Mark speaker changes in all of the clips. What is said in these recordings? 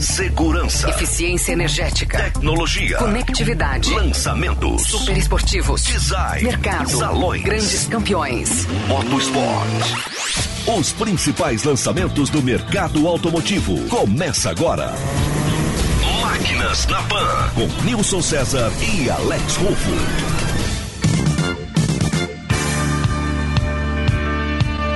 Speaker 1: Segurança.
Speaker 2: Eficiência energética.
Speaker 1: Tecnologia.
Speaker 2: Conectividade.
Speaker 1: Lançamentos.
Speaker 2: Super esportivos.
Speaker 1: Design.
Speaker 2: Mercado.
Speaker 1: Salões.
Speaker 2: Grandes campeões.
Speaker 1: Motosport. Os principais lançamentos do mercado automotivo. Começa agora. Máquinas na Pan. Com Nilson César e Alex Rufo.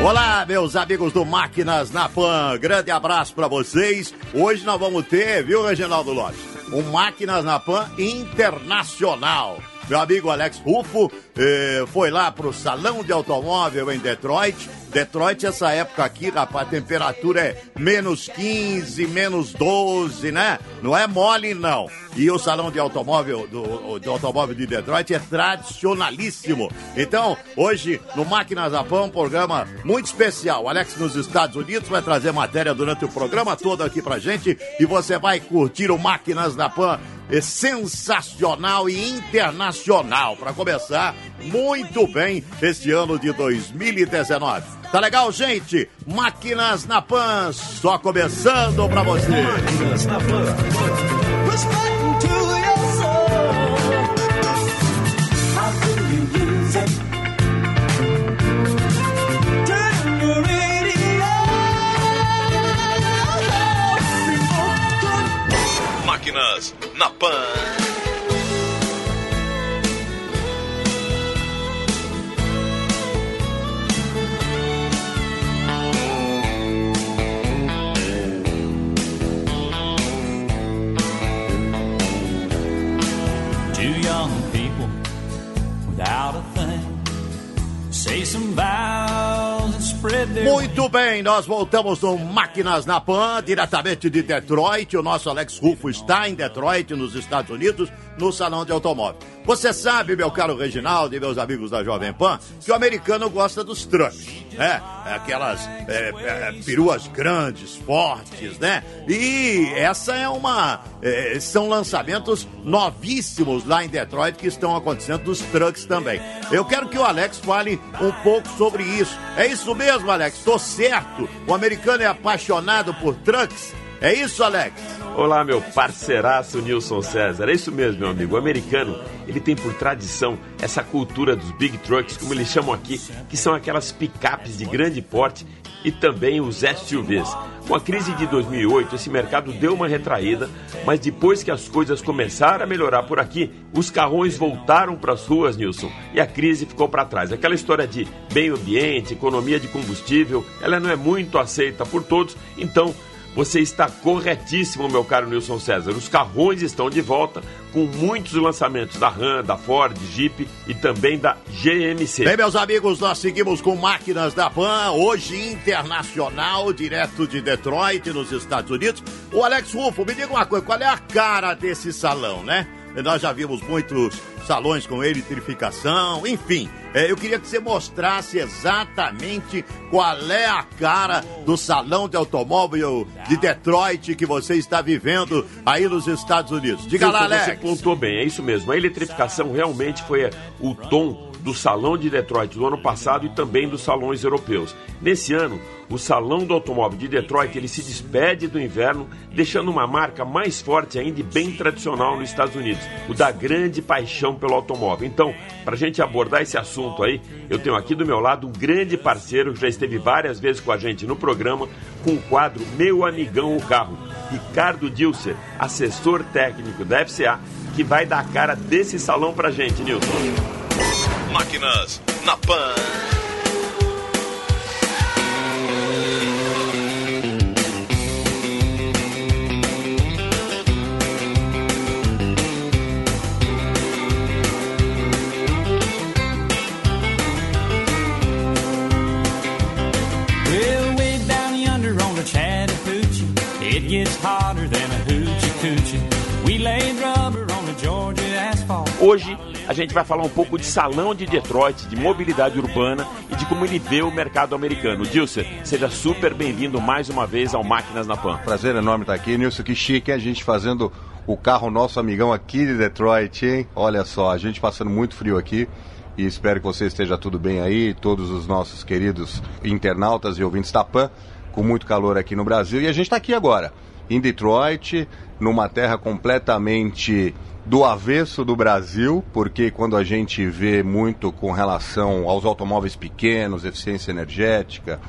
Speaker 3: Olá, meus amigos do Máquinas na Pan. Grande abraço para vocês. Hoje nós vamos ter, viu, Reginaldo Lopes? Um Máquinas na Pan internacional. Meu amigo Alex Rufo eh, foi lá pro Salão de Automóvel em Detroit. Detroit, essa época aqui, rapaz, a temperatura é menos 15, menos 12, né? Não é mole, não. E o Salão de Automóvel do, do Automóvel de Detroit é tradicionalíssimo. Então, hoje, no Máquinas da Pan, um programa muito especial. Alex nos Estados Unidos vai trazer matéria durante o programa todo aqui pra gente e você vai curtir o Máquinas da Pan sensacional e internacional. Para começar, muito bem este ano de 2019. Tá legal, gente? Máquinas na Pan, só começando para você. Máquinas na Pan.
Speaker 1: Máquinas na Pan.
Speaker 4: Two young people without a thing say some vows
Speaker 3: Muito bem, nós voltamos no Máquinas na Pan, diretamente de Detroit. O nosso Alex Rufo está em Detroit, nos Estados Unidos, no Salão de Automóvel. Você sabe, meu caro Reginaldo e meus amigos da Jovem Pan, que o americano gosta dos trucks, né? Aquelas é, é, peruas grandes, fortes, né? E essa é uma. é, são lançamentos novíssimos lá em Detroit que estão acontecendo dos trucks também. Eu quero que o Alex fale um pouco sobre isso. É isso mesmo, Alex? Tô certo? O americano é apaixonado por trucks? É isso, Alex?
Speaker 5: Olá, meu parceiraço Nilson César. É isso mesmo, meu amigo. O americano, ele tem por tradição essa cultura dos big trucks, como eles chamam aqui, que são aquelas picapes de grande porte e também os SUVs. Com a crise de 2008, esse mercado deu uma retraída, mas depois que as coisas começaram a melhorar por aqui, os carrões voltaram para as ruas, Nilson, e a crise ficou para trás. Aquela história de meio ambiente, economia de combustível, ela não é muito aceita por todos, então você está corretíssimo, meu caro Nilson César. Os carrões estão de volta com muitos lançamentos da Ram, da Ford, Jeep e também da GMC.
Speaker 3: Bem, meus amigos, nós seguimos com Máquinas da Pan, hoje internacional, direto de Detroit, nos Estados Unidos. O Alex Rufo, me diga uma coisa, qual é a cara desse salão, né? Nós já vimos muitos salões com eletrificação, enfim. é, eu queria que você mostrasse exatamente qual é a cara do salão de automóvel de Detroit que você está vivendo aí nos Estados Unidos. Diga lá,
Speaker 5: Nilson, Você
Speaker 3: Alex.
Speaker 5: pontuou bem, é isso mesmo. A eletrificação realmente foi o tom do Salão de Detroit do ano passado e também dos salões europeus. Nesse ano, o Salão do Automóvel de Detroit ele se despede do inverno, deixando uma marca mais forte ainda e bem tradicional nos Estados Unidos, o da grande paixão pelo automóvel. Então, para a gente abordar esse assunto aí, eu tenho aqui do meu lado um grande parceiro que já esteve várias vezes com a gente no programa, com o quadro Meu Amigão o Carro, Ricardo Dilser, assessor técnico da FCA, que vai dar a cara desse salão pra gente, Nilson.
Speaker 1: Máquinas na Pan.
Speaker 4: Well, way down yonder on the Chattahoochee, it gets hotter than a hoochie coochie. We laid rubber on the Georgia asphalt.
Speaker 5: Hoje a gente vai falar um pouco de salão de Detroit, de mobilidade urbana e de como ele vê o mercado americano. Dilcer, seja super bem-vindo mais uma vez ao Máquinas na Pan.
Speaker 6: Prazer enorme estar aqui, Nilson. Que chique, a gente fazendo o carro nosso amigão aqui de Detroit, hein? Olha só, a gente passando muito frio aqui. E espero que você esteja tudo bem aí, todos os nossos queridos internautas e ouvintes da PAN, com muito calor aqui no Brasil. E a gente está aqui agora, em Detroit, numa terra completamente do avesso do Brasil, porque quando a gente vê muito com relação aos automóveis pequenos, eficiência energética,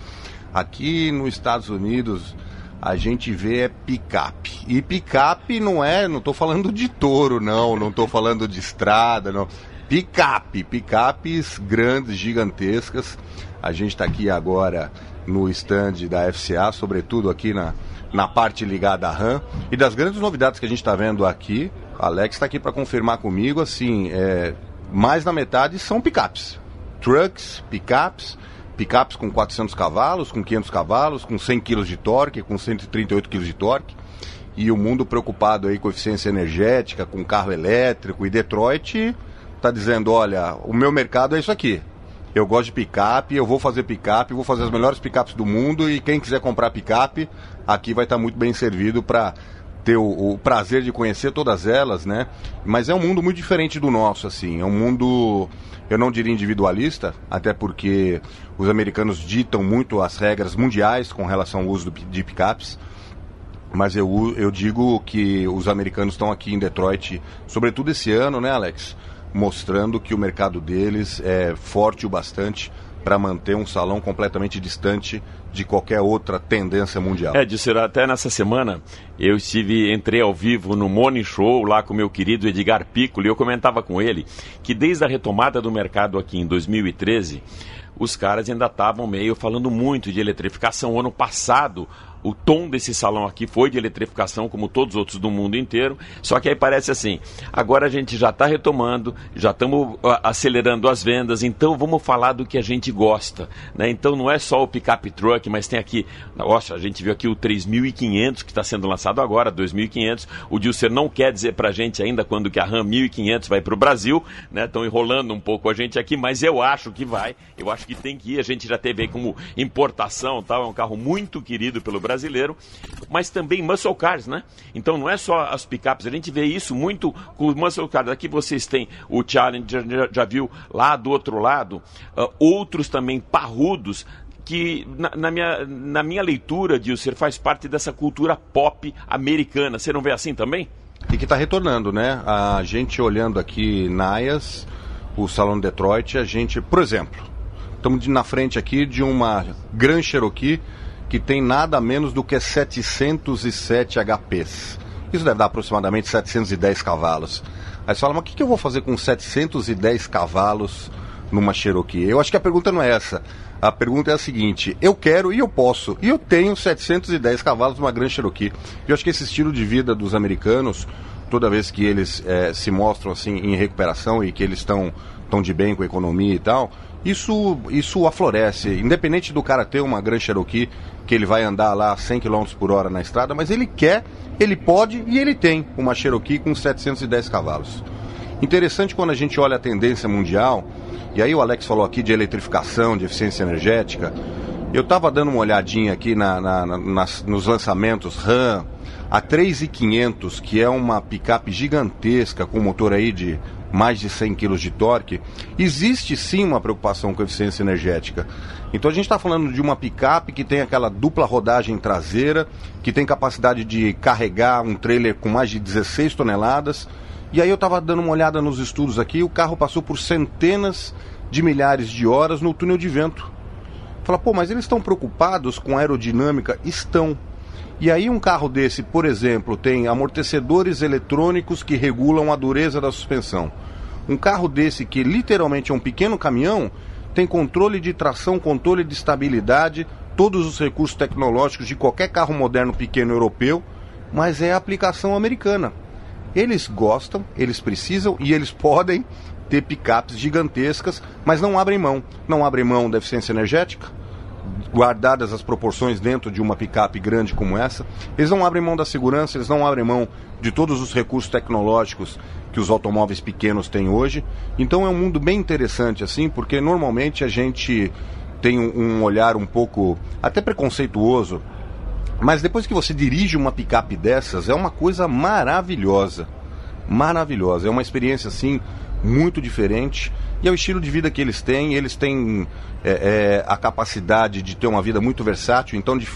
Speaker 6: aqui nos Estados Unidos a gente vê é picape. E picape não é, não estou falando de touro, não, não estou falando de estrada, não. Picape, picapes grandes, gigantescas. A gente está aqui agora no stand da FCA, sobretudo aqui na, na parte ligada à RAM. E das grandes novidades que a gente está vendo aqui, Alex está aqui para confirmar comigo, assim, é, mais da metade são picapes. Trucks, picapes, picapes com 400 cavalos, com 500 cavalos, com 100 kg de torque, com 138 kg de torque. E o mundo preocupado aí com eficiência energética, com carro elétrico. E Detroit está dizendo, olha, o meu mercado é isso aqui. Eu gosto de picape, eu vou fazer picape, vou fazer as melhores picapes do mundo e quem quiser comprar picape, aqui vai estar muito bem servido para ter o, o, prazer de conhecer todas elas, né? Mas é um mundo muito diferente do nosso, assim. É um mundo, eu não diria individualista, até porque os americanos ditam muito as regras mundiais com relação ao uso de picapes. Mas eu, eu digo que os americanos estão aqui em Detroit, sobretudo esse ano, né, Alex? Mostrando que o mercado deles é forte o bastante para manter um salão completamente distante de qualquer outra tendência mundial.
Speaker 5: É, disse até nessa semana eu estive, entrei ao vivo no Morning Show lá com meu querido Edgar Piccoli e eu comentava com ele que desde a retomada do mercado aqui em 2013, os caras ainda estavam meio falando muito de eletrificação. O ano passado, o tom desse salão aqui foi de eletrificação, como todos os outros do mundo inteiro. Só que aí parece assim: agora a gente já está retomando, já estamos acelerando as vendas, então vamos falar do que a gente gosta. Né? Então não é só o pickup truck, mas tem aqui, nossa, a gente viu aqui o 3500 que está sendo lançado agora, 2500. O Dilcer não quer dizer para a gente ainda quando que a RAM 1500 vai para o Brasil, né? Estão enrolando um pouco a gente aqui, mas eu acho que vai, eu acho que tem que ir. A gente já teve aí como importação, tal, é um carro muito querido pelo Brasil brasileiro, mas também muscle cars, né? Então não é só as picapes, a gente vê isso muito com os muscle cars. Aqui vocês têm o Challenger, já, já viu lá do outro lado, uh, outros também parrudos que na, na, minha, na minha leitura, Dilcer, faz parte dessa cultura pop americana. Você não vê assim também?
Speaker 6: E que está retornando, né? A gente olhando aqui Naias, o Salão Detroit, a gente, por exemplo, estamos na frente aqui de uma Grand Cherokee que tem nada menos do que 707 HPs. Isso deve dar aproximadamente 710 cavalos. Aí você fala, mas o que, que eu vou fazer com 710 cavalos numa Cherokee? Eu acho que a pergunta não é essa. A pergunta é a seguinte: eu quero e eu posso. E eu tenho 710 cavalos numa Grand Cherokee. Eu acho que esse estilo de vida dos americanos, toda vez que eles é, se mostram assim em recuperação e que eles estão tão de bem com a economia e tal, isso, isso aflorece. Independente do cara ter uma Grand Cherokee que ele vai andar lá 100 km por hora na estrada, mas ele quer, ele pode e ele tem uma Cherokee com 710 cavalos. Interessante quando a gente olha a tendência mundial, e aí o Alex falou aqui de eletrificação, de eficiência energética. Eu estava dando uma olhadinha aqui na, na, na, nas, nos lançamentos RAM, a 3500, que é uma picape gigantesca com motor aí de mais de 100 kg de torque, existe sim uma preocupação com a eficiência energética. Então a gente está falando de uma picape que tem aquela dupla rodagem traseira, que tem capacidade de carregar um trailer com mais de 16 toneladas. E aí eu estava dando uma olhada nos estudos aqui, o carro passou por centenas de milhares de horas no túnel de vento. Fala, pô, mas eles estão preocupados com aerodinâmica? Estão. E aí um carro desse, por exemplo, tem amortecedores eletrônicos que regulam a dureza da suspensão. Um carro desse que literalmente é um pequeno caminhão, tem controle de tração, controle de estabilidade, todos os recursos tecnológicos de qualquer carro moderno pequeno europeu, mas é a aplicação americana. Eles gostam, eles precisam e eles podem ter picapes gigantescas, mas não abrem mão. Não abrem mão da eficiência energética, guardadas as proporções dentro de uma picape grande como essa. Eles não abrem mão da segurança, eles não abrem mão de todos os recursos tecnológicos que os automóveis pequenos têm hoje. Então é um mundo bem interessante assim, porque normalmente a gente tem um olhar um pouco até preconceituoso, mas depois que você dirige uma picape dessas, é uma coisa maravilhosa. Maravilhosa, é uma experiência assim muito diferente e é o estilo de vida que eles têm. Eles têm é, é, a capacidade de ter uma vida muito versátil, então de,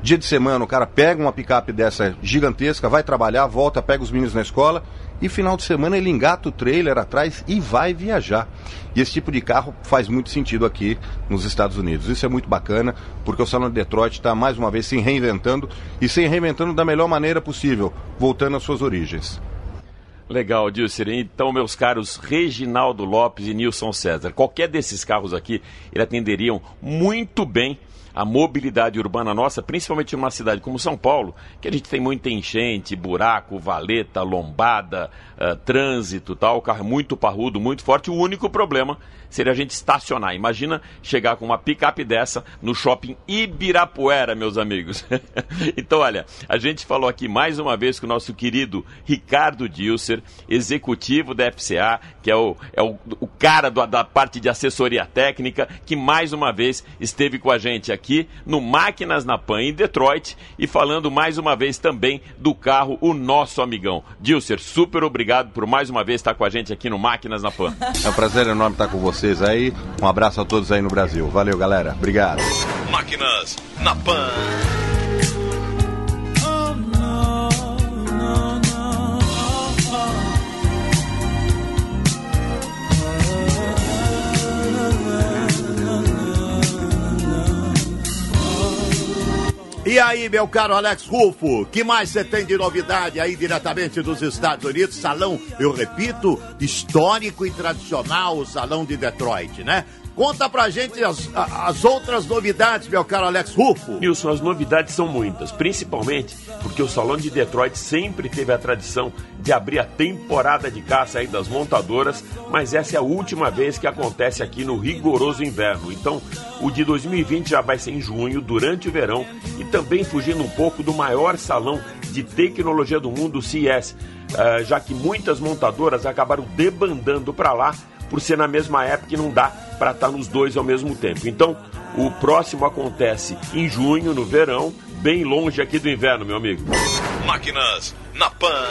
Speaker 6: Dia de semana, o cara pega uma picape dessa gigantesca, vai trabalhar, volta, pega os meninos na escola e final de semana ele engata o trailer atrás e vai viajar. E esse tipo de carro faz muito sentido aqui nos Estados Unidos. Isso é muito bacana, porque o Salão de Detroit está mais uma vez se reinventando e se reinventando da melhor maneira possível, voltando às suas origens.
Speaker 5: Legal, Dilcer. Então, meus caros Reginaldo Lopes e Nilson César, qualquer desses carros aqui, ele atenderiam muito bem a mobilidade urbana nossa, principalmente numa cidade como São Paulo, que a gente tem muita enchente, buraco, valeta, lombada, uh, trânsito tal, o carro é muito parrudo, muito forte. O único problema seria a gente estacionar. Imagina chegar com uma picape dessa no shopping Ibirapuera, meus amigos. então, olha, a gente falou aqui mais uma vez com o nosso querido Ricardo Dilser, executivo da FCA, que é o, é o, o cara do, da parte de assessoria técnica, que mais uma vez esteve com a gente aqui no Máquinas na Pan em Detroit e falando mais uma vez também do carro, o nosso amigão. Dilser, super obrigado por mais uma vez estar com a gente aqui no Máquinas na Pan.
Speaker 6: É um prazer enorme estar com vocês aí. Um abraço a todos aí no Brasil. Valeu, galera. Obrigado.
Speaker 1: Máquinas na Pan.
Speaker 3: E aí, meu caro Alex Rufo, que mais você tem de novidade aí diretamente dos Estados Unidos? Salão, eu repito, histórico e tradicional, o Salão de Detroit, né? Conta pra gente as, as outras novidades, meu caro Alex Rufo.
Speaker 5: Nilson, as novidades são muitas, principalmente porque o Salão de Detroit sempre teve a tradição de abrir a temporada de caça aí das montadoras, mas essa é a última vez que acontece aqui no rigoroso inverno. Então, o de 2020 já vai ser em junho, durante o verão, e também fugindo um pouco do maior salão de tecnologia do mundo, o CES, uh, já que muitas montadoras acabaram debandando para lá por ser na mesma época e não dá para estar tá nos dois ao mesmo tempo. Então, o próximo acontece em junho, no verão, bem longe aqui do inverno, meu amigo.
Speaker 1: Máquinas na Pan.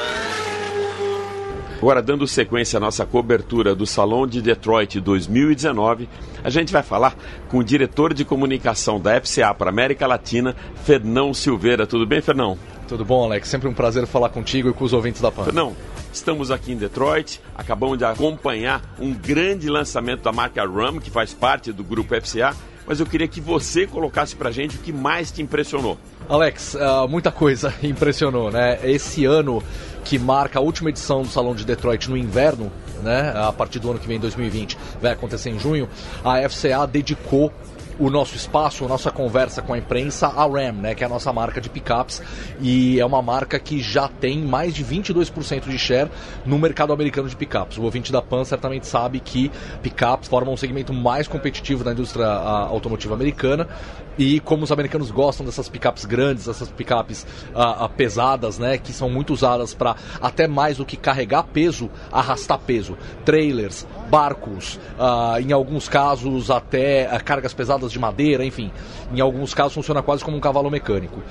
Speaker 5: Agora, dando sequência à nossa cobertura do Salão de Detroit 2019, a gente vai falar com o diretor de comunicação da FCA para América Latina, Fernão Silveira. Tudo bem, Fernão?
Speaker 7: Tudo bom, Alex? Sempre um prazer falar contigo e com os ouvintes da PAN.
Speaker 5: Fernão, Estamos aqui em Detroit, acabamos de acompanhar um grande lançamento da marca Ram, que faz parte do grupo FCA, mas eu queria que você colocasse pra gente o que mais te impressionou.
Speaker 7: Alex, uh, muita coisa impressionou, né? Esse ano que marca a última edição do Salão de Detroit no inverno, né? A partir do ano que vem, 2020, vai acontecer em junho, a FCA dedicou o nosso espaço, a nossa conversa com a imprensa, a Ram, né, que é a nossa marca de pickups e é uma marca que já tem mais de 22% de share no mercado americano de pickups. O ouvinte da Pan certamente sabe que pickups formam um segmento mais competitivo da indústria automotiva americana e como os americanos gostam dessas pickups grandes, essas pickups uh, pesadas, né, que são muito usadas para até mais do que carregar peso, arrastar peso, trailers, barcos, uh, em alguns casos até uh, cargas pesadas de madeira, enfim, em alguns casos funciona quase como um cavalo mecânico.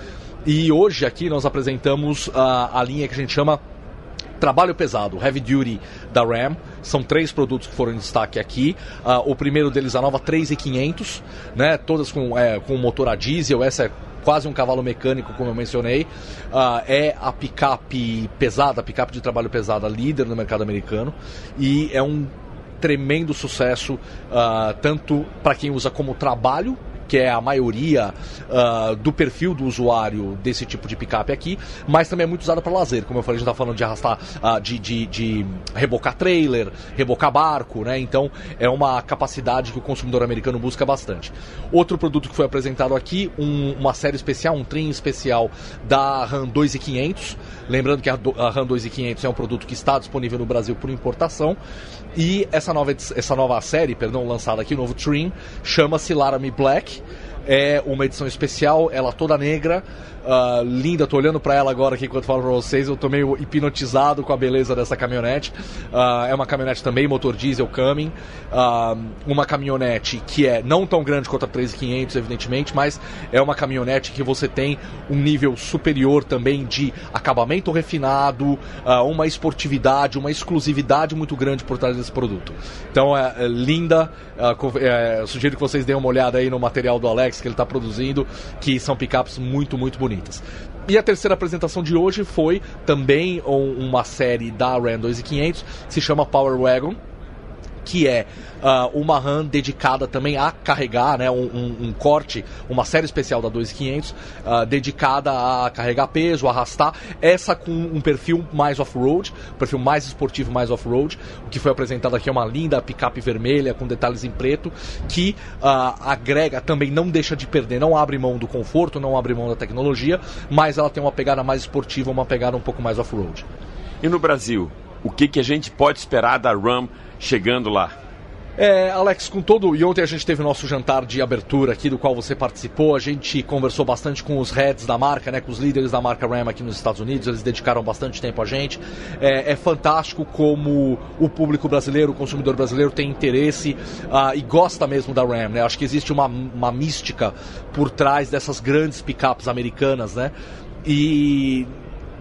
Speaker 7: E hoje aqui nós apresentamos a linha que a gente chama trabalho pesado, Heavy Duty da Ram. São três produtos que foram em destaque aqui. Uh, o primeiro deles, a nova 3500, né? Todas com, é, com motor a diesel. Essa é quase um cavalo mecânico, como eu mencionei. Uh, é a picape pesada, a picape de trabalho pesada líder no mercado americano. E é um tremendo sucesso, uh, tanto para quem usa como trabalho que é a maioria uh, do perfil do usuário desse tipo de picape aqui, mas também é muito usada para lazer. Como eu falei, a gente está falando de arrastar, uh, de, de, de, rebocar trailer, rebocar barco, né? Então é uma capacidade que o consumidor americano busca bastante. Outro produto que foi apresentado aqui, um, uma série especial, um trem especial da RAM 2500. Lembrando que a, a RAM 2500 é um produto que está disponível no Brasil por importação. E essa nova, essa nova série, perdão, lançada aqui, o novo Trim, chama-se Laramie Black. É uma edição especial, ela toda negra, uh, linda. Tô olhando para ela agora aqui enquanto falo para vocês. Eu tô meio hipnotizado com a beleza dessa caminhonete. Uh, é uma caminhonete também, motor diesel Cumming. Uh, uma caminhonete que é não tão grande quanto a 3500, evidentemente, mas é uma caminhonete que você tem um nível superior também de acabamento refinado, uma esportividade, uma exclusividade muito grande por trás desse produto. Então é, é linda. É, sugiro que vocês deem uma olhada aí no material do Alex Que ele está produzindo, que são picapes muito, muito bonitas. E a terceira apresentação de hoje foi também um, uma série da Ram 2500, que se chama Power Wagon que é uh, uma RAM dedicada também a carregar, né, um, um, um corte, uma série especial da 2500 uh, dedicada a carregar peso, arrastar, essa com um perfil mais off-road, um perfil mais esportivo, mais off-road. O que foi apresentado aqui é uma linda picape vermelha com detalhes em preto que uh, agrega, também não deixa de perder, não abre mão do conforto, não abre mão da tecnologia, mas ela tem uma pegada mais esportiva, uma pegada um pouco mais off-road.
Speaker 5: E no Brasil, o que, que a gente pode esperar da RAM chegando lá?
Speaker 7: É, Alex, com todo. E ontem a gente teve o nosso jantar de abertura aqui, do qual você participou. A gente conversou bastante com os heads da marca, né? Com os líderes da marca Ram aqui nos Estados Unidos. Eles dedicaram bastante tempo a gente. É, é fantástico como o público brasileiro, o consumidor brasileiro, tem interesse uh, e gosta mesmo da Ram, né? Acho que existe uma, uma mística por trás dessas grandes picapes americanas, né? E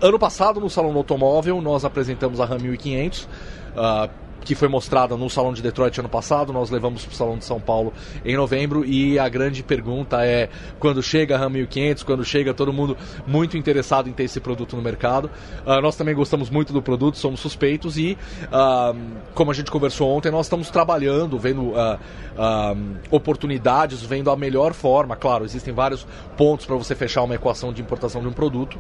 Speaker 7: ano passado, no Salão do Automóvel, nós apresentamos a Ram 1500. Uh, que foi mostrada no Salão de Detroit ano passado, nós levamos para o Salão de São Paulo em novembro e a grande pergunta é quando chega a RAM 1500, quando chega todo mundo muito interessado em ter esse produto no mercado. Uh, nós também gostamos muito do produto, somos suspeitos e, uh, como a gente conversou ontem, nós estamos trabalhando, vendo uh, oportunidades, vendo a melhor forma. Claro, existem vários pontos para você fechar uma equação de importação de um produto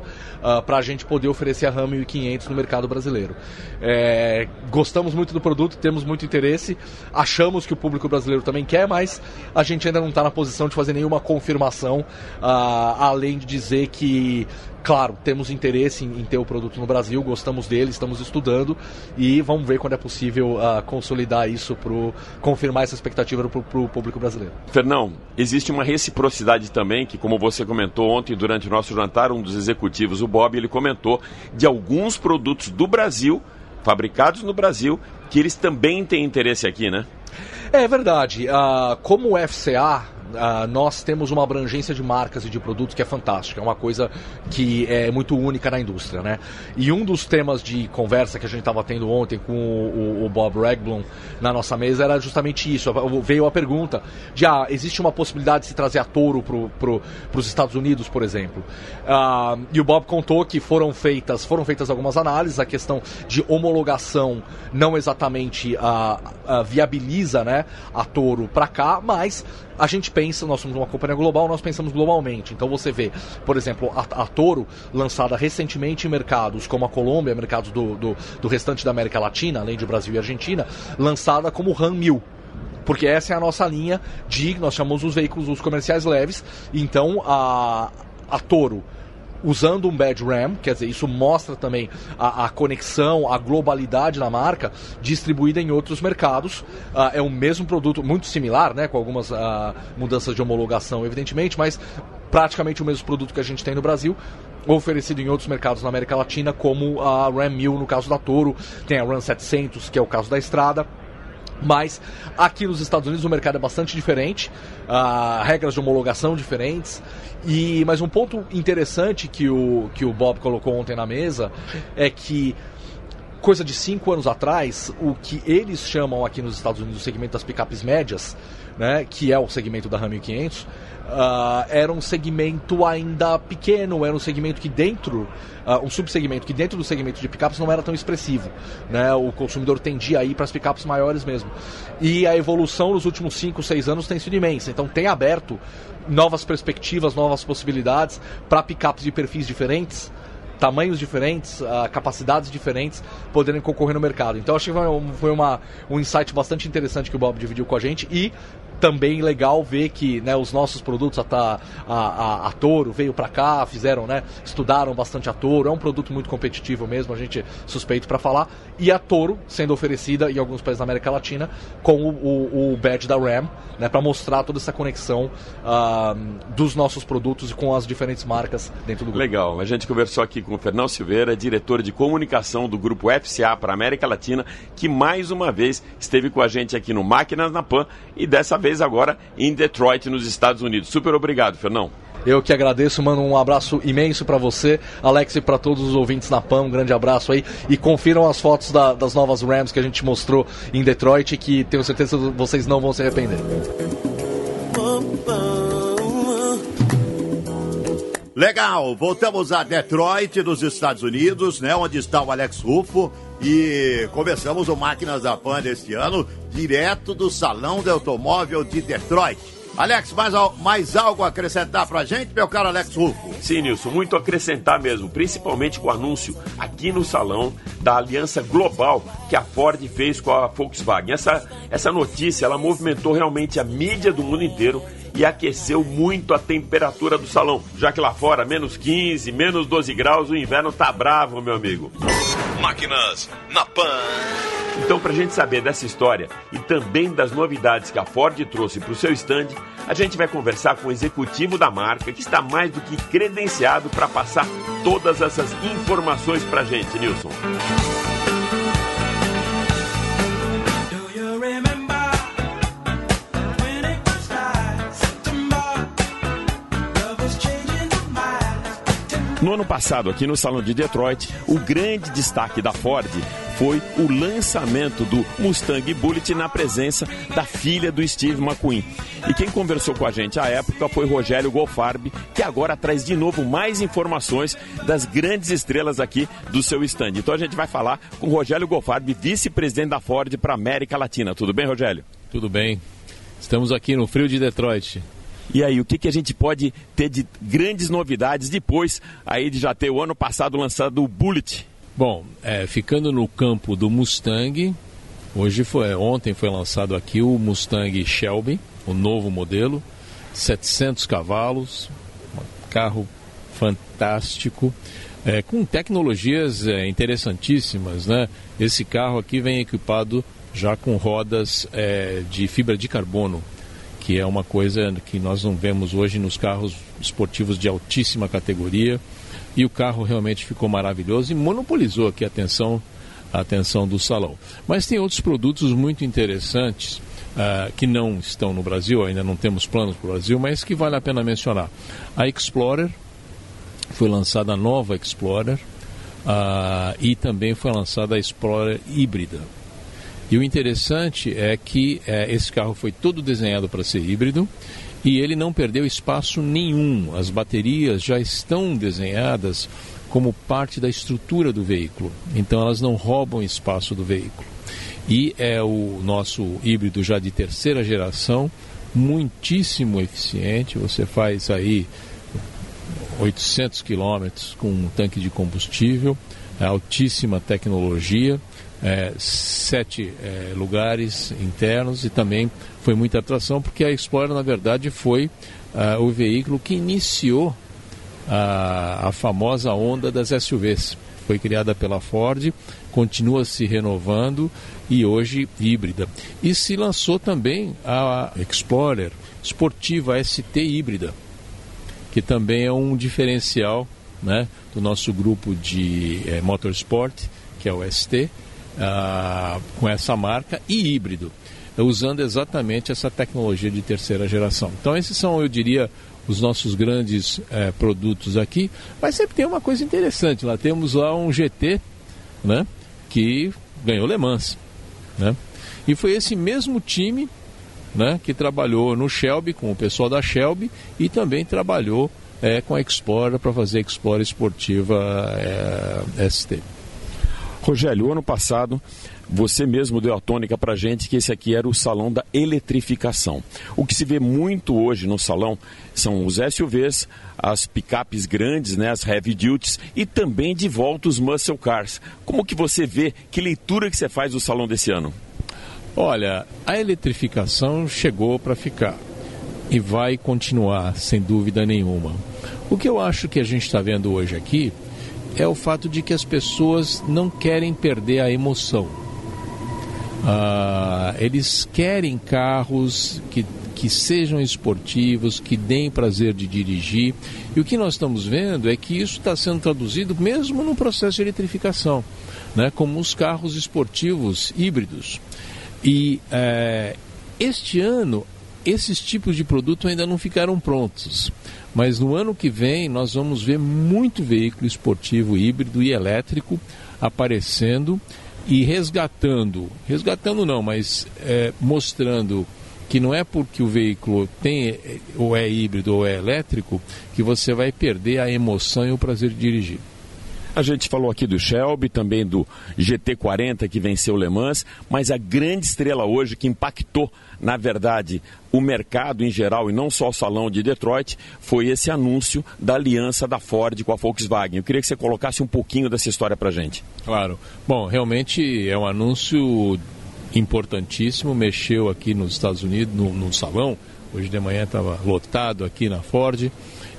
Speaker 7: para a gente poder oferecer a RAM 1500 no mercado brasileiro. É, gostamos muito do produto produto, temos muito interesse, achamos que o público brasileiro também quer, mas a gente ainda não está na posição de fazer nenhuma confirmação, uh, além de dizer que claro, temos interesse em, em, ter o produto no Brasil, gostamos dele, estamos estudando e vamos ver quando é possível uh, consolidar isso, para confirmar essa expectativa para o público brasileiro.
Speaker 5: Fernão, existe uma reciprocidade também, que como você comentou ontem durante o nosso jantar, um dos executivos, o Bob, ele comentou de alguns produtos do Brasil, fabricados no Brasil, que eles também têm interesse aqui, né?
Speaker 7: É verdade. Uh, como o FCA uh, nós temos uma abrangência de marcas e de produtos que é fantástica, é uma coisa que é muito única na indústria, né? E um dos temas de conversa que a gente estava tendo ontem com o, o, Bob Regblom na nossa mesa era justamente isso. Veio a pergunta de, ah, existe uma possibilidade de se trazer a Toro para os Estados Unidos, por exemplo? Uh, e o Bob contou que foram feitas, foram feitas algumas análises, a questão de homologação não exatamente uh, uh, viabiliza né, a Toro para cá, mas a gente pensa, nós somos uma companhia global, nós pensamos globalmente. Então você vê, por exemplo, a, a Toro, lançada recentemente em mercados como a Colômbia, mercados do, do, do, restante da América Latina, além de Brasil e Argentina, lançada como RAM 1000 porque essa é a nossa linha de, nós chamamos os veículos os comerciais leves, então a, a Toro usando um badge RAM, quer dizer, isso mostra também a, a conexão, a globalidade da marca distribuída em outros mercados. Uh, é o mesmo produto, muito similar, né, com algumas uh, mudanças de homologação, evidentemente, mas praticamente o mesmo produto que a gente tem no Brasil, oferecido em outros mercados na América Latina, como a Ram 1000 no caso da Toro, tem a Ram 700, que é o caso da Estrada. Mas aqui nos Estados Unidos o mercado é bastante diferente, uh, regras de homologação diferentes. E mas um ponto interessante que o, que o Bob colocou ontem na mesa é que coisa de cinco anos atrás, o que eles chamam aqui nos Estados Unidos o segmento das picapes médias, né, que é o segmento da Ram 1500, uh, era um segmento ainda pequeno, era um segmento que dentro, uh, um subsegmento que dentro do segmento de picapes não era tão expressivo, né, o consumidor tendia a ir para as picapes maiores mesmo. E a evolução nos últimos 5, 6 anos tem sido imensa, então tem aberto novas perspectivas, novas possibilidades para picapes de perfis diferentes, tamanhos diferentes, uh, capacidades diferentes poderem concorrer no mercado. Então acho que foi, uma, um insight bastante interessante que o Bob dividiu com a gente e também legal ver que né, os nossos produtos, a, a, a, Toro veio para cá, fizeram, né, estudaram bastante a Toro, é um produto muito competitivo mesmo, a gente suspeito para falar, e a Toro sendo oferecida em alguns países da América Latina com o, o, o badge da RAM, né, para mostrar toda essa conexão dos nossos produtos com as diferentes marcas dentro do grupo.
Speaker 5: Legal, a gente conversou aqui com o Fernão Silveira, diretor de comunicação do grupo FCA para a América Latina, que mais uma vez esteve com a gente aqui no Máquinas na Pan e dessa vez vez agora em Detroit, nos Estados Unidos. Super obrigado, Fernão.
Speaker 7: Eu que agradeço, mano. Um abraço imenso para você, Alex, e para todos os ouvintes na PAM. Um grande abraço aí. E confiram as fotos da, das novas Rams que a gente mostrou em Detroit, que tenho certeza que vocês não vão se arrepender.
Speaker 3: Legal, voltamos a Detroit, nos Estados Unidos, né? Onde está o Alex Rufo. E começamos o Máquinas da Pan deste ano, direto do Salão de Automóvel de Detroit. Alex, mais, mais algo a acrescentar pra gente, meu caro Alex Rufo?
Speaker 5: Sim, Nilson, muito a acrescentar mesmo, principalmente com o anúncio aqui no salão da aliança global que a Ford fez com a Volkswagen. Essa, essa notícia, ela movimentou realmente a mídia do mundo inteiro e aqueceu muito a temperatura do salão, já que lá fora, menos 15, menos 12 graus, o inverno tá bravo, meu amigo.
Speaker 1: Máquinas na Pan.
Speaker 5: Então, para a gente saber dessa história e também das novidades que a Ford trouxe para o seu stand, a gente vai conversar com o executivo da marca, que está mais do que credenciado para passar todas essas informações para a gente, Nilson. No ano passado, aqui no Salão de Detroit, o grande destaque da Ford foi o lançamento do Mustang Bullitt na presença da filha do Steve McQueen. E quem conversou com a gente à época foi Rogério Golfarb, que agora traz de novo mais informações das grandes estrelas aqui do seu stand. Então a gente vai falar com Rogério Golfarb, vice-presidente da Ford para América Latina. Tudo bem, Rogério?
Speaker 8: Tudo bem. Estamos aqui no frio de Detroit.
Speaker 5: E aí, o que, que a gente pode ter de grandes novidades depois aí de já ter o ano passado lançado o Bullet?
Speaker 8: Bom, é, ficando no campo do Mustang, hoje foi, ontem foi lançado aqui o Mustang Shelby, o novo modelo, 700 cavalos, um carro fantástico, é, com tecnologias é, interessantíssimas, né? Esse carro aqui vem equipado já com rodas é, de fibra de carbono, que é uma coisa que nós não vemos hoje nos carros esportivos de altíssima categoria. E o carro realmente ficou maravilhoso e monopolizou aqui a atenção, a atenção do salão. Mas tem outros produtos muito interessantes uh, que não estão no Brasil, ainda não temos planos para o Brasil, mas que vale a pena mencionar. A Explorer, foi lançada a nova Explorer uh, e também foi lançada a Explorer híbrida. E o interessante é que é, esse carro foi todo desenhado para ser híbrido e ele não perdeu espaço nenhum. As baterias já estão desenhadas como parte da estrutura do veículo, então elas não roubam espaço do veículo. E é o nosso híbrido já de terceira geração, muitíssimo eficiente. Você faz aí 800 quilômetros com um tanque de combustível, altíssima tecnologia é, sete é, lugares internos e também foi muita atração porque a Explorer na verdade foi uh, o veículo que iniciou a, a famosa onda das SUVs. Foi criada pela Ford, continua se renovando e hoje híbrida. E se lançou também a Explorer esportiva ST híbrida, que também é um diferencial né, do nosso grupo de é, motorsport, que é o ST, ah, com essa marca e híbrido, usando exatamente essa tecnologia de terceira geração. Então, esses são, eu diria, os nossos grandes eh, produtos aqui. Mas sempre tem uma coisa interessante: lá temos lá um GT né, que ganhou Le Mans. Né? E foi esse mesmo time né, que trabalhou no Shelby, com o pessoal da Shelby, e também trabalhou é, com a Explorer para fazer a Explorer Esportiva é, ST.
Speaker 5: Rogério, ano passado você mesmo deu a tônica para gente que esse aqui era o salão da eletrificação. O que se vê muito hoje no salão são os SUVs, as picapes grandes, né, as heavy duties e também de volta os muscle cars. Como que você vê, que leitura que você faz do salão desse ano?
Speaker 8: Olha, a eletrificação chegou para ficar e vai continuar, sem dúvida nenhuma. O que eu acho que a gente está vendo hoje aqui é o fato de que as pessoas não querem perder a emoção. Ah, eles querem carros que, que sejam esportivos, que deem prazer de dirigir. E o que nós estamos vendo é que isso está sendo traduzido mesmo no processo de eletrificação, né, como os carros esportivos híbridos. E é, este ano, esses tipos de produto ainda não ficaram prontos. Mas no ano que vem nós vamos ver muito veículo esportivo híbrido e elétrico aparecendo e resgatando, resgatando não, mas é, mostrando que não é porque o veículo tem ou é híbrido ou é elétrico que você vai perder a emoção e o prazer de dirigir.
Speaker 5: A gente falou aqui do Shelby, também do GT40 que venceu o Le Mans, mas a grande estrela hoje que impactou, na verdade, o mercado em geral e não só o salão de Detroit, foi esse anúncio da aliança da Ford com a Volkswagen. Eu queria que você colocasse um pouquinho dessa história pra gente.
Speaker 8: Claro. Bom, realmente é um anúncio importantíssimo, mexeu aqui nos Estados Unidos, no, no salão. Hoje de manhã estava lotado aqui na Ford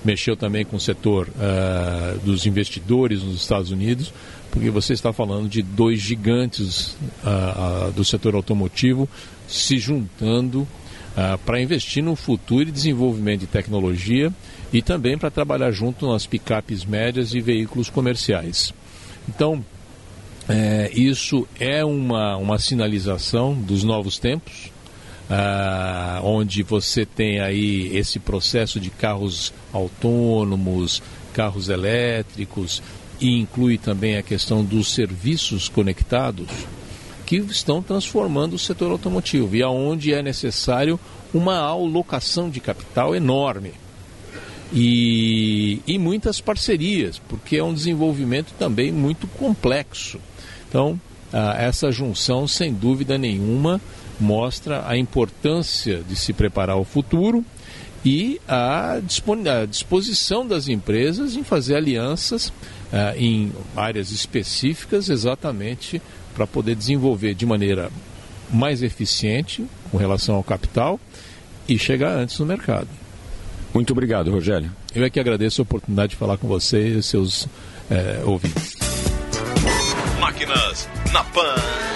Speaker 8: mexeu também com o setor uh, dos investidores nos Estados Unidos, porque você está falando de dois gigantes uh, uh, do setor automotivo se juntando para investir no futuro e desenvolvimento de tecnologia e também para trabalhar junto nas picapes médias e veículos comerciais. Então, é, isso é uma, uma sinalização dos novos tempos, ah, onde você tem aí esse processo de carros autônomos, carros elétricos e inclui também a questão dos serviços conectados que estão transformando o setor automotivo e aonde é necessário uma alocação de capital enorme e, e muitas parcerias, porque é um desenvolvimento também muito complexo. Então, ah, essa junção, sem dúvida nenhuma, mostra a importância de se preparar ao futuro e a disposição das empresas em fazer alianças uh, em áreas específicas exatamente para poder desenvolver de maneira mais eficiente com relação ao capital e chegar antes no mercado.
Speaker 5: Muito obrigado, Rogério.
Speaker 8: Eu é que agradeço a oportunidade de falar com você e seus é, ouvintes.
Speaker 1: Máquinas na Pan.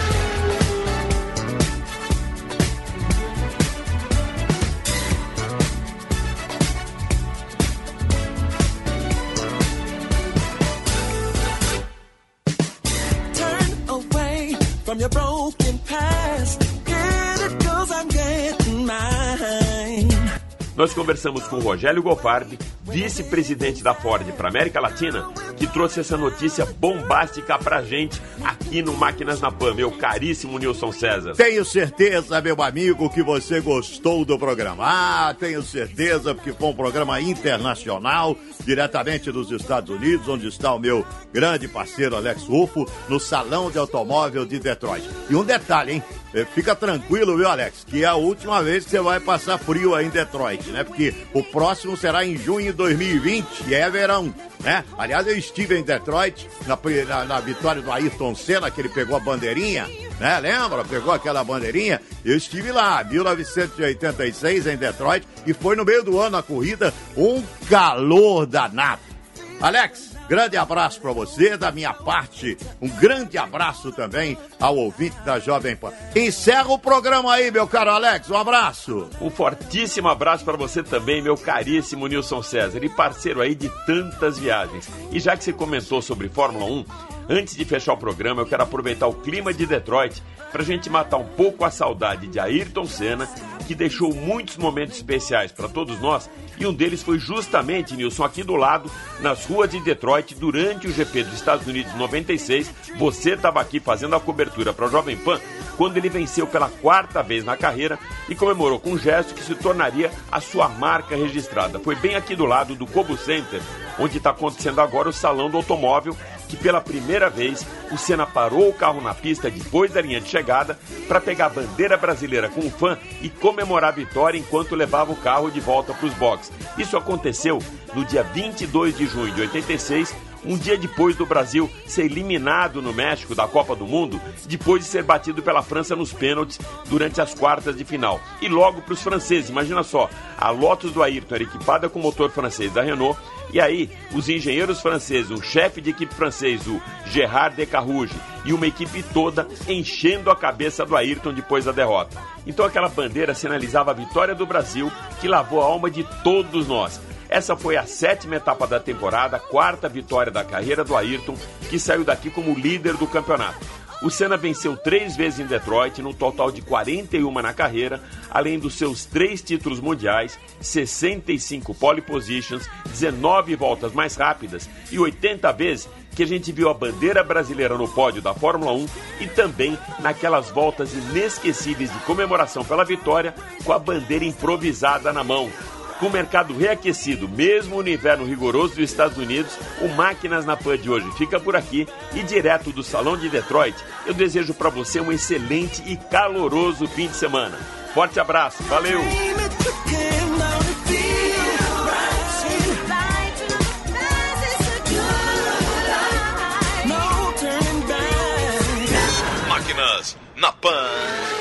Speaker 1: Nós conversamos com Rogério Gofardi, vice-presidente da Ford para América Latina, que trouxe essa notícia bombástica pra gente aqui no Máquinas na Pan, meu caríssimo Nilson César.
Speaker 3: Tenho certeza, meu amigo, que você gostou do programa. Ah, tenho certeza, porque foi um programa internacional, diretamente dos Estados Unidos, onde está o meu grande parceiro Alex Rufo, no Salão de Automóvel de Detroit. E um detalhe, hein? Eh, fica tranquilo, viu, Alex? Que é a última vez que você vai passar frio aí em Detroit, né? Porque o próximo será em junho 2020 e é verão, né? Aliás, eu estive em Detroit na, na, na vitória do Ayrton Senna, que ele pegou a bandeirinha, né? Lembra? Pegou aquela bandeirinha. Eu estive lá, 1986, em Detroit, e foi no meio do ano a corrida, um calor danado. Alex, grande abraço para você, da minha parte, um grande abraço também ao ouvinte da Jovem Pan. Encerra o programa aí, meu caro Alex, um abraço.
Speaker 5: Um fortíssimo abraço para você também, meu caríssimo Nilson César, e parceiro aí de tantas viagens. E já que você comentou sobre Fórmula 1, antes de fechar o programa, eu quero aproveitar o clima de Detroit para a gente matar um pouco a saudade de Ayrton Senna, que deixou muitos momentos especiais para todos nós e um deles foi justamente, Nilson, aqui do lado, nas ruas de Detroit, durante o GP dos Estados Unidos 96. Você estava aqui fazendo a cobertura para o Jovem Pan quando ele venceu pela quarta vez na carreira e comemorou com um gesto que se tornaria a sua marca registrada. Foi bem aqui do lado do Cobo Center, onde está acontecendo agora o Salão do Automóvel, que pela primeira vez o Senna parou o carro na pista depois da linha de chegada para pegar a bandeira brasileira com o fã e comemorar a vitória enquanto levava o carro de volta para os boxes. Isso aconteceu no dia 22 de junho de 86, um dia depois do Brasil ser eliminado no México da Copa do Mundo, depois de ser batido pela França nos pênaltis durante as quartas de final. E logo para os franceses, imagina só, a Lotus do Ayrton era equipada com motor francês da Renault, e aí os engenheiros franceses, o chefe de equipe francês, o Gerard Decarrouge, e uma equipe toda enchendo a cabeça do Ayrton depois da derrota. Então aquela bandeira sinalizava a vitória do Brasil, que lavou a alma de todos nós. Essa foi a sétima etapa da temporada, quarta vitória da carreira do Ayrton, que saiu daqui como líder do campeonato. O Senna venceu três vezes em Detroit, num total de 41 na carreira, além dos seus três títulos mundiais, 65 pole positions, 19 voltas mais rápidas e 80 vezes que a gente viu a bandeira brasileira no pódio da Fórmula 1 e também naquelas voltas inesquecíveis de comemoração pela vitória com a bandeira improvisada na mão. Com o mercado reaquecido, mesmo no inverno rigoroso dos Estados Unidos, o Máquinas na Pan de hoje fica por aqui e direto do Salão de Detroit, eu desejo para você um excelente e caloroso fim de semana. Forte abraço, valeu!
Speaker 1: Máquinas na Pan.